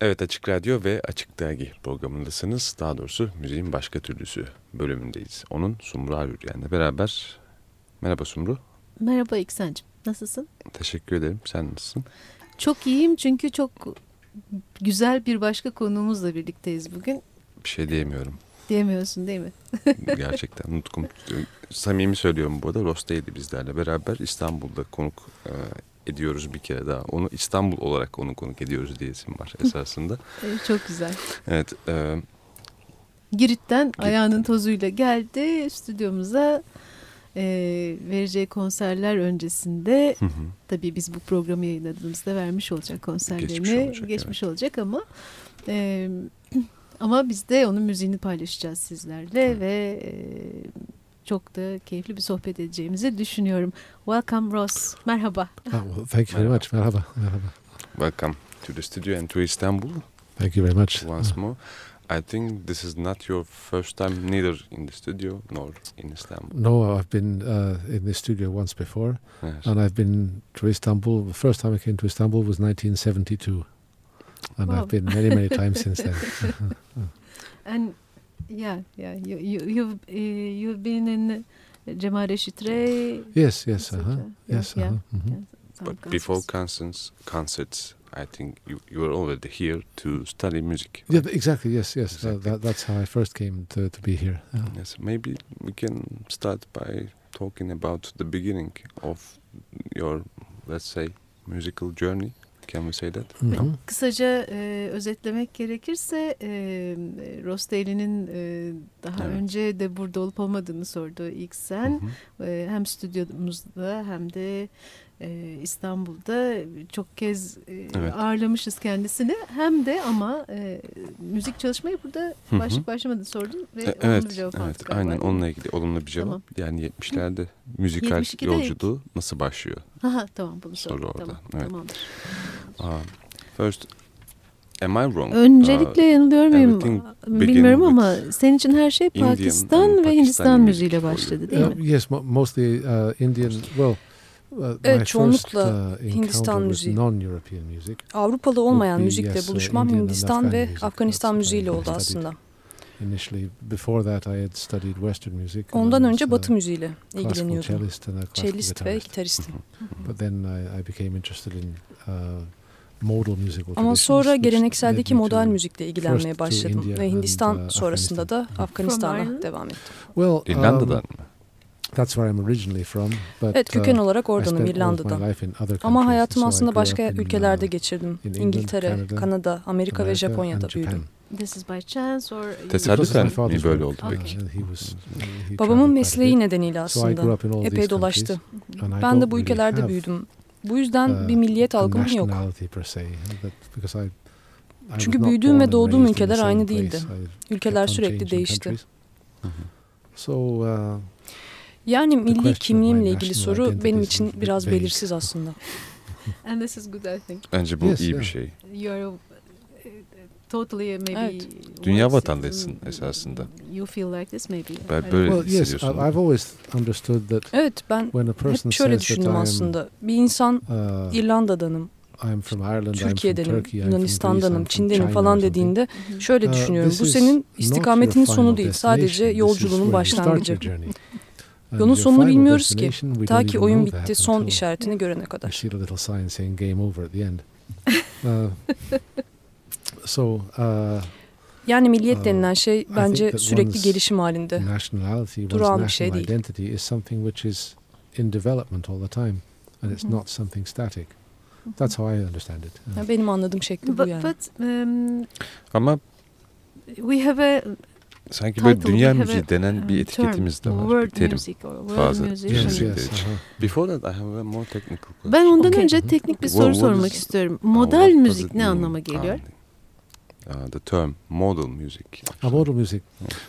Evet Açık Radyo ve Açık Dergi programındasınız. Daha doğrusu müziğin başka türlüsü bölümündeyiz. Onun Sumru Arürgen'le beraber. Merhaba Sumru. Merhaba İksen'cim. Nasılsın? Teşekkür ederim. Sen nasılsın? Çok iyiyim çünkü çok güzel bir başka konuğumuzla birlikteyiz bugün. Bir şey diyemiyorum. Diyemiyorsun değil mi? Gerçekten nutkum. Samimi söylüyorum bu arada. Rosta'ydı bizlerle beraber İstanbul'da konuk e, ediyoruz bir kere daha. Onu İstanbul olarak onu konuk ediyoruz diyesim var esasında. Çok güzel. Evet. E, Girit'ten Girit. ayağının tozuyla geldi stüdyomuza. E, vereceği konserler öncesinde hı hı. tabii biz bu programı yayınladığımızda vermiş olacak konserlerini geçmiş olacak, geçmiş evet. olacak ama e, ama biz de onun müziğini paylaşacağız sizlerle hı. ve e, çok da keyifli bir sohbet edeceğimizi düşünüyorum. Welcome Ross. Merhaba. Oh, thank you very much. Merhaba. Merhaba. Welcome to the studio and to Istanbul. Thank you very much. Once more. I think this is not your first time neither in the studio nor in Istanbul. No, I've been uh, in the studio once before. Yes. And I've been to Istanbul. The first time I came to Istanbul was 1972. And wow. I've been many, many times since then. and yeah, yeah. You, you, you've uh, you've been in Cemal Reşit Rey. Yes, yes, uh -huh. yes. Yeah, uh -huh. mm -hmm. yeah but concerts. before concerts, concerts, I think you you were already here to study music. Right? Yeah, exactly. Yes, yes. Exactly. Uh, that, that's how I first came to to be here. Yeah. Yes, maybe we can start by talking about the beginning of your, let's say, musical journey. Can we say that? Hı -hı. Kısaca e, özetlemek gerekirse e, Rostelli'nin e, daha evet. önce de burada olup olmadığını sordu ilk sen. Hı hı. E, hem stüdyomuzda hem de e, İstanbul'da çok kez e, evet. ağırlamışız kendisini. Hem de ama e, müzik çalışmayı burada başlık başlamadı sordun ve e, evet, bir cevap evet, galiba. Aynen onunla ilgili olumlu bir cevap. Tamam. Yani 70'lerde müzikal yolculuğu ilk. nasıl başlıyor? Aha, tamam bunu sordum. Soru orada. Tamam, evet. Tamamdır. Uh, first, am I wrong? Öncelikle uh, yanılıyor muyum bilmiyorum ama senin için her şey Pakistan ve Hindistan müziğiyle başladı değil mi? Uh, yes, mostly uh, Indian, well... Uh, evet çoğunlukla uh, Hindistan müziği. Avrupalı olmayan müzikle uh, buluşmam Hindistan ve Afganistan müziğiyle oldu aslında. Ondan önce Batı müziğiyle ilgileniyordum. Cellist ve gitaristim. Ama sonra gelenekseldeki modal müzikle ilgilenmeye başladım ve Hindistan sonrasında da Afganistan'a devam ettim. İrlanda'dan mı? That's where I'm originally from. But, evet köken uh, olarak oradanım İrlanda'dan. Ama hayatımı aslında başka ülkelerde uh, geçirdim. İngiltere, Kanada, Amerika ve Japonya'da büyüdüm. This is by chance or Tesadüfen mi böyle oldu peki? Babamın mesleği nedeniyle aslında epey dolaştı. Ben de bu ülkelerde büyüdüm. Bu yüzden uh, bir milliyet algım yok. Çünkü büyüdüğüm ve doğduğum ülkeler aynı değildi. Ülkeler sürekli değişti. So yani milli kimliğimle ilgili soru benim için biraz belirsiz aslında. And this is good I think. Bence bu yes, iyi yeah. bir şey. You're uh, totally maybe evet. Dünya vatandaşısın esasında. You feel like this maybe. Ben böyle well, yes, I've always understood that Evet ben hep şöyle düşündüm aslında. Bir insan uh, İrlanda'danım. I'm from Ireland, Türkiye'denim, I'm from Yunanistan'danım, Çin'denim falan dediğinde şöyle uh, düşünüyorum. Bu senin istikametinin sonu değil, sadece yolculuğunun başlangıcı. Yolun sonunu bilmiyoruz ki. Ta ki oyun bitti son işaretini görene kadar. Uh, uh, yani milliyet uh, denilen şey bence sürekli gelişim halinde. Durağan bir şey değil. That's how I understand it. Yani benim anladığım şekli bu yani. But, um, Ama we have a sanki böyle dünya müziği denen bir etiketimiz de var. Bir terim. Fazla. Yes, yes. Before that I have a more technical question. Ben ondan okay. önce teknik bir soru sormak istiyorum. Modal müzik ne anlama geliyor? Uh, the term modal music. Ah, modal music.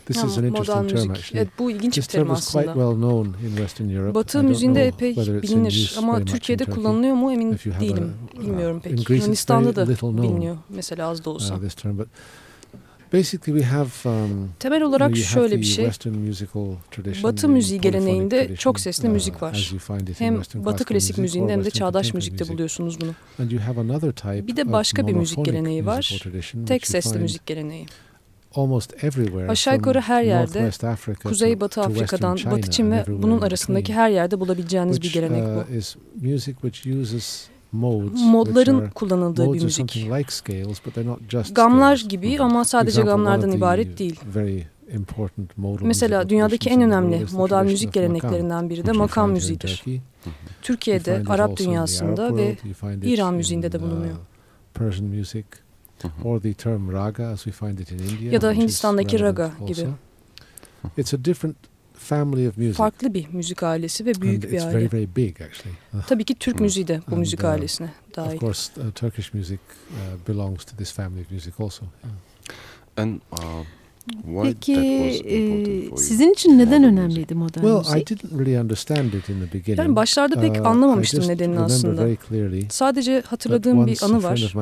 This is an interesting term actually. Evet, bu ilginç bir terim aslında. Quite well known in Western Europe. Batı müziğinde epey bilinir ama Türkiye'de kullanılıyor mu emin değilim. Bilmiyorum pek. Yunanistan'da da biliniyor mesela az da olsa. Uh, this term, but Basically we have, um, Temel olarak şöyle bir şey. Batı müziği geleneğinde çok sesli uh, müzik var. Hem Batı klasik müziğinde hem de çağdaş müzikte buluyorsunuz bunu. Bir de başka bir müzik geleneği var. Tek sesli müzik geleneği. Aşağı yukarı her yerde, Kuzey Batı Afrika'dan Batı Çin ve bunun arasındaki her yerde bulabileceğiniz bir gelenek bu. Uh, modların kullanıldığı bir müzik. Gamlar gibi ama sadece gamlardan ibaret değil. Mesela dünyadaki en önemli modal müzik geleneklerinden biri de makam müziğidir. Türkiye'de, Arap dünyasında ve İran müziğinde de uh, bulunuyor. Ya da Hindistan'daki raga gibi. It's a different family of music. Farklı bir müzik ailesi ve büyük And bir aile. Very, very big actually. Tabii ki Türk müziği de bu And, müzik uh, ailesine dahil. Of course, uh, Turkish music uh, belongs to this family of music also. And uh, Peki e, sizin için neden önemliydi modern well, müzik? I didn't really understand it in the beginning. Yani başlarda pek uh, anlamamıştım nedenini aslında. Sadece hatırladığım bir anı var.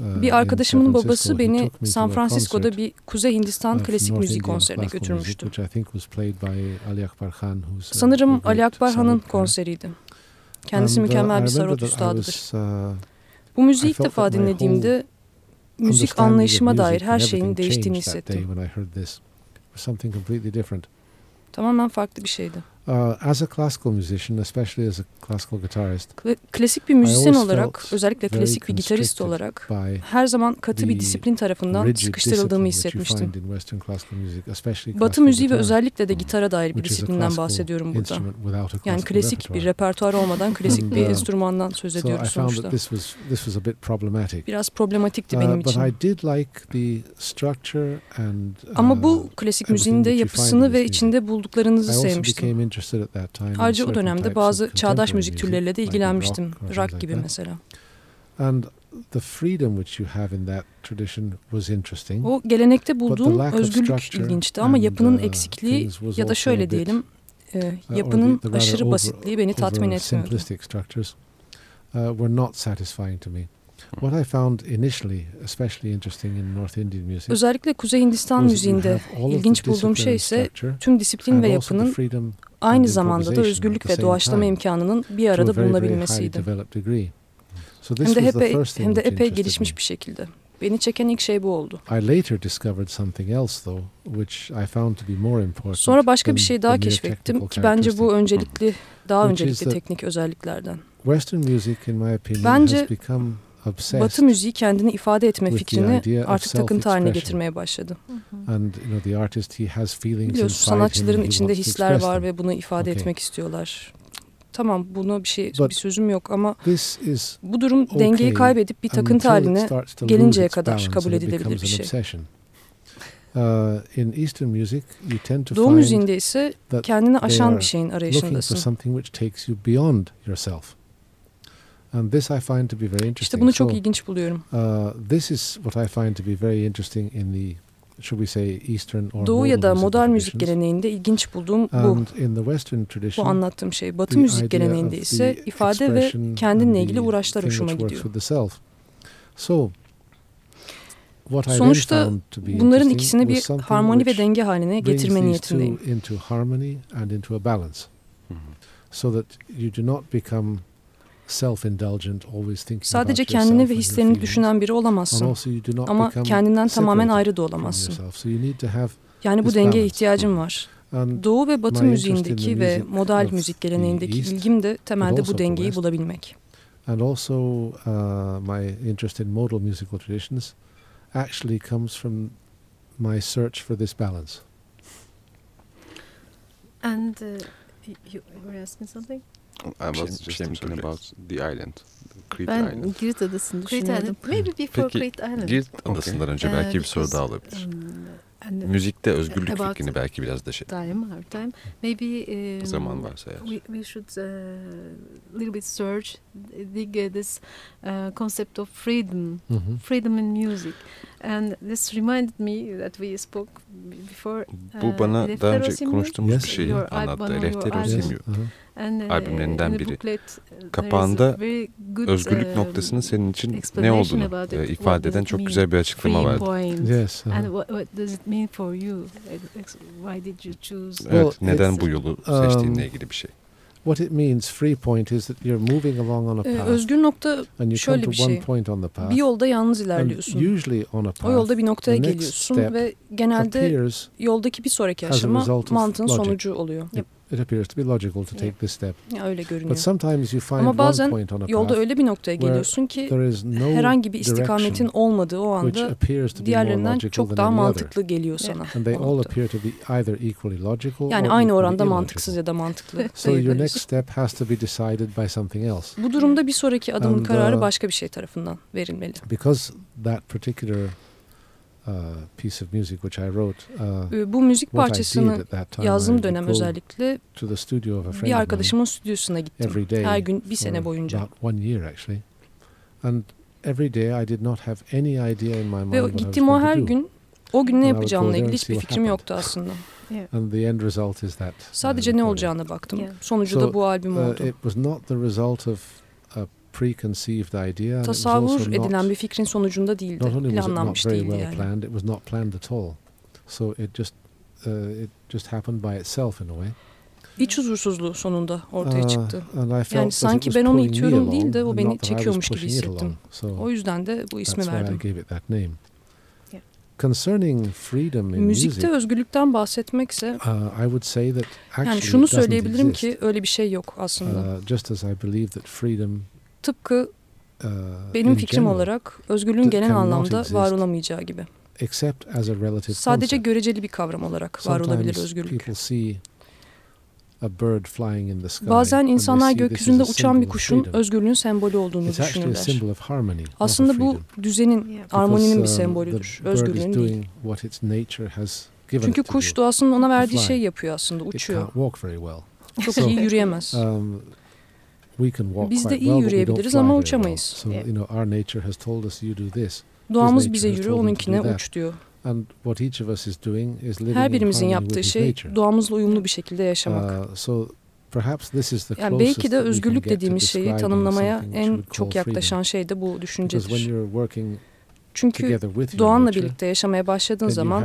Uh, bir arkadaşımın babası beni San Francisco'da bir Kuzey Hindistan klasik müzik konserine götürmüştü. Sanırım Ali Akbar Han'ın konseriydi. Kendisi mükemmel bir sarot üstadıdır. Bu müziği ilk defa dinlediğimde müzik anlayışıma dair her şeyin değiştiğini hissettim. Tamamen farklı bir şeydi. Uh, as a classical musician, especially as a classical guitarist, klasik bir müzisyen olarak, özellikle klasik bir gitarist olarak her zaman katı bir disiplin tarafından sıkıştırıldığımı hissetmiştim. Batı müziği ve özellikle de gitara dair bir disiplinden bahsediyorum burada. Yani klasik bir repertuar olmadan klasik bir uh, enstrümandan söz ediyoruz sonuçta. Biraz problematikti uh, benim için. Ama bu klasik müziğin de yapısını ve içinde bulduklarınızı sevmiştim. Ayrıca o dönemde bazı çağdaş müzik türleriyle de ilgilenmiştim. Rock gibi mesela. O gelenekte bulduğum özgürlük ilginçti ama yapının uh, eksikliği ya da şöyle diyelim e, uh, yapının aşırı basitliği beni tatmin etmiyordu. Uh, were not satisfying to me. What I found initially especially interesting in North Indian music Özellikle Kuzey Hindistan müziğinde ilginç bulduğum şey ise tüm disiplin ve yapının aynı zamanda da özgürlük ve doğaçlama imkanının bir arada bulunabilmesiydi. Hem de epey, hem de epey gelişmiş bir şekilde. Beni çeken ilk şey bu oldu. Sonra başka bir şey daha keşfettim ki bence bu öncelikli, daha öncelikli teknik özelliklerden. Bence Batı müziği kendini ifade etme fikrini artık takıntı haline getirmeye başladı. Biliyorsun sanatçıların içinde hisler var ve bunu ifade etmek istiyorlar. Tamam buna bir şey bir sözüm yok ama bu durum dengeyi kaybedip bir takıntı haline gelinceye kadar kabul edilebilir bir şey. Uh, Doğu müziğinde ise kendini aşan bir şeyin arayışındasın. And this I find to be very interesting. İşte bunu çok so, ilginç buluyorum. Uh, this is what I find to be very interesting in the should we say Eastern or Doğu ya da modern müzik geleneğinde ilginç bulduğum bu. And in the Western tradition, bu anlattığım şey. Batı müzik geleneğinde ise ifade ve kendinle ilgili uğraşlar hoşuma gidiyor. So, Sonuçta bunların ikisini bir harmoni ve denge haline getirme niyetindeyim. So that you do not become Sadece kendini ve hislerini düşünen biri olamazsın. Ama kendinden tamamen ayrı da olamazsın. Yani bu dengeye ihtiyacım var. Doğu ve Batı müziğindeki ve modal müzik geleneğindeki ilgim de temelde bu dengeyi bulabilmek. And also uh, my interest in modal musical traditions actually comes from my search for this balance. And uh, you were asking something? I was just thinking about the island. Crete ben Island. Girit Adası'nı düşünüyordum. Maybe before Peki, Crete Island. Girit Adası'ndan önce okay. belki bir soru daha olabilir. Um, Müzikte özgürlük fikrini belki biraz da şey. Time, hard time. Maybe um, zaman varsa eğer. We, we should uh, little bit search dig uh, this uh, concept of freedom, mm -hmm. freedom in music. And this reminded me that we spoke before. Bu uh, bana daha önce konuştuğumuz yes. bir şeyi anlattı. Eleftheros Simio. Uh, albümlerinden biri. Uh, Kapağında özgürlük noktasının senin için ne olduğunu e, ifade eden çok güzel bir açıklama vardı. Yes. And what, what does it mean for you? Why did you choose? Evet, neden bu yolu seçtiğinle um, ilgili bir şey. What it means, free point, is that you're moving along on a path. özgür nokta şöyle bir şey. Bir yolda yalnız ilerliyorsun. usually on a path, o yolda bir noktaya geliyorsun ve genelde yoldaki bir sonraki aşama mantığın sonucu oluyor. Yep it appears to be logical to take this step. Ya öyle görünüyor. But sometimes you find Ama bazen one point on a yolda öyle bir noktaya geliyorsun ki no herhangi bir istikametin olmadığı o anda diğerlerinden çok daha mantıklı geliyor sana. And they all appear to be either equally logical yani aynı oranda mantıksız ya da mantıklı. so your next step has to be decided by something else. Bu durumda bir sonraki adımın And, kararı uh, başka bir şey tarafından verilmeli. Because that particular piece of music which I wrote. Uh, Bu müzik parçasını yazdığım dönem özellikle bir arkadaşımın stüdyosuna gittim. Her gün bir sene boyunca. One year actually. And every day I did not have any idea in my mind Ve gittim o her gün o gün ne yapacağımla ilgili hiçbir fikrim yoktu aslında. And the end result is that. Sadece ne olacağına baktım. Sonucu da bu albüm uh, oldu. It was not the result of. Tasavvur edilen bir fikrin sonucunda değildi. Planlanmış değildi well yani. Planned, it was not planned at all. So it just uh, it just happened by itself in a way. İç huzursuzluğu sonunda ortaya uh, çıktı. Uh, yani sanki ben onu itiyorum değil de o beni çekiyormuş gibi hissettim. So o yüzden de bu ismi verdim. Concerning freedom in Müzikte music, özgürlükten bahsetmekse uh, I would say that yani şunu söyleyebilirim ki öyle bir şey yok aslında. Uh, just as I believe that freedom Tıpkı uh, benim fikrim olarak özgürlüğün genel anlamda var olamayacağı gibi. Sadece göreceli bir kavram olarak var olabilir özgürlük. Bazen insanlar gökyüzünde uçan bir kuşun özgürlüğün sembolü olduğunu düşünürler. Aslında bu düzenin, armoninin bir um, sembolüdür, özgürlüğün değil. Çünkü kuş doğasının ona verdiği şey yapıyor aslında, uçuyor. Çok iyi yürüyemez. Biz de iyi yürüyebiliriz ama uçamayız. Doğamız bize yürü, onunkine uç diyor. Her birimizin yaptığı şey doğamızla uyumlu bir şekilde yaşamak. Uh, yani belki de özgürlük dediğimiz şeyi tanımlamaya en çok yaklaşan şey de bu düşüncedir. Çünkü doğanla birlikte yaşamaya başladığın zaman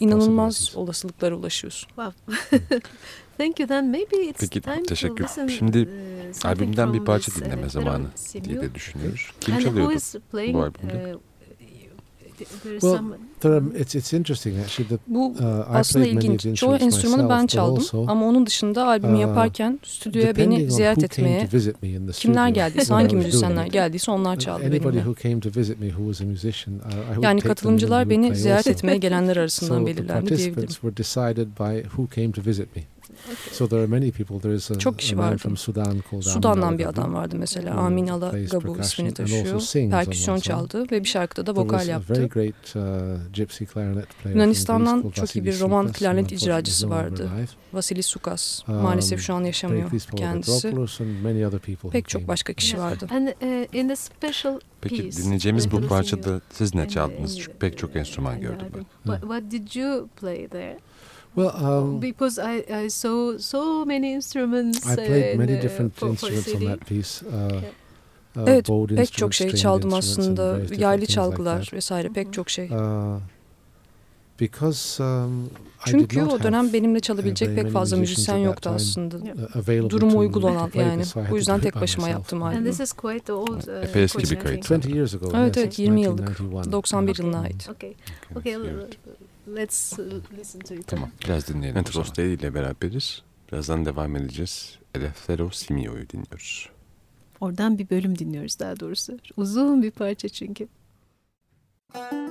inanılmaz olasılıklara ulaşıyorsun. Thank you then maybe it's Peki, time teşekkür. to Şimdi uh, albümden bir parça dinleme zamanı diye de düşünüyoruz. Kim çalıyordu bu albümde? Uh, well, there are, it's, it's interesting actually that, Bu uh, aslında ilginç. Çoğu enstrümanı ben çaldım ama onun dışında albümü uh, yaparken stüdyoya beni ziyaret etmeye kimler geldiyse, hangi müzisyenler geldiyse onlar çaldı benimle. Yani katılımcılar beni ziyaret etmeye gelenler arasından belirlendi diyebilirim. So there are many people. There is a, Çok kişi vardı. From Sudan called Sudan'dan bir adam vardı mesela. Amin Ala Gabu ismini taşıyor. Perküsyon çaldı ve bir şarkıda da vokal yaptı. Uh, Yunanistan'dan çok iyi bir roman klarnet icracısı vardı. Vasilis Sukas. Um, Maalesef şu an yaşamıyor kendisi. Pek çok başka kişi vardı. Uh, Peki dinleyeceğimiz bu parçada siz ne çaldınız? Çünkü pek çok enstrüman gördüm ben. What did you play there? Well, um, because I, I saw so many instruments. I played many uh, different for, instruments for on that piece. Uh, uh, evet, pek çok şey çaldım aslında. Yaylı çalgılar like vesaire pek çok şey. Uh, because, um, Çünkü o dönem benimle çalabilecek pek fazla müzisyen yoktu aslında. Uh, Durumu uygun olan yani. Bu yüzden tek başıma yaptım albümü. Epey eski bir kayıt. Evet evet 20 yıllık. 91 yılına ait. Okay. Okay. Let's uh, listen to it. Tamam biraz dinleyelim. Entros Day ile beraberiz. Birazdan devam edeceğiz. Elefthero Simio'yu dinliyoruz. Oradan bir bölüm dinliyoruz daha doğrusu. Uzun bir parça çünkü. Müzik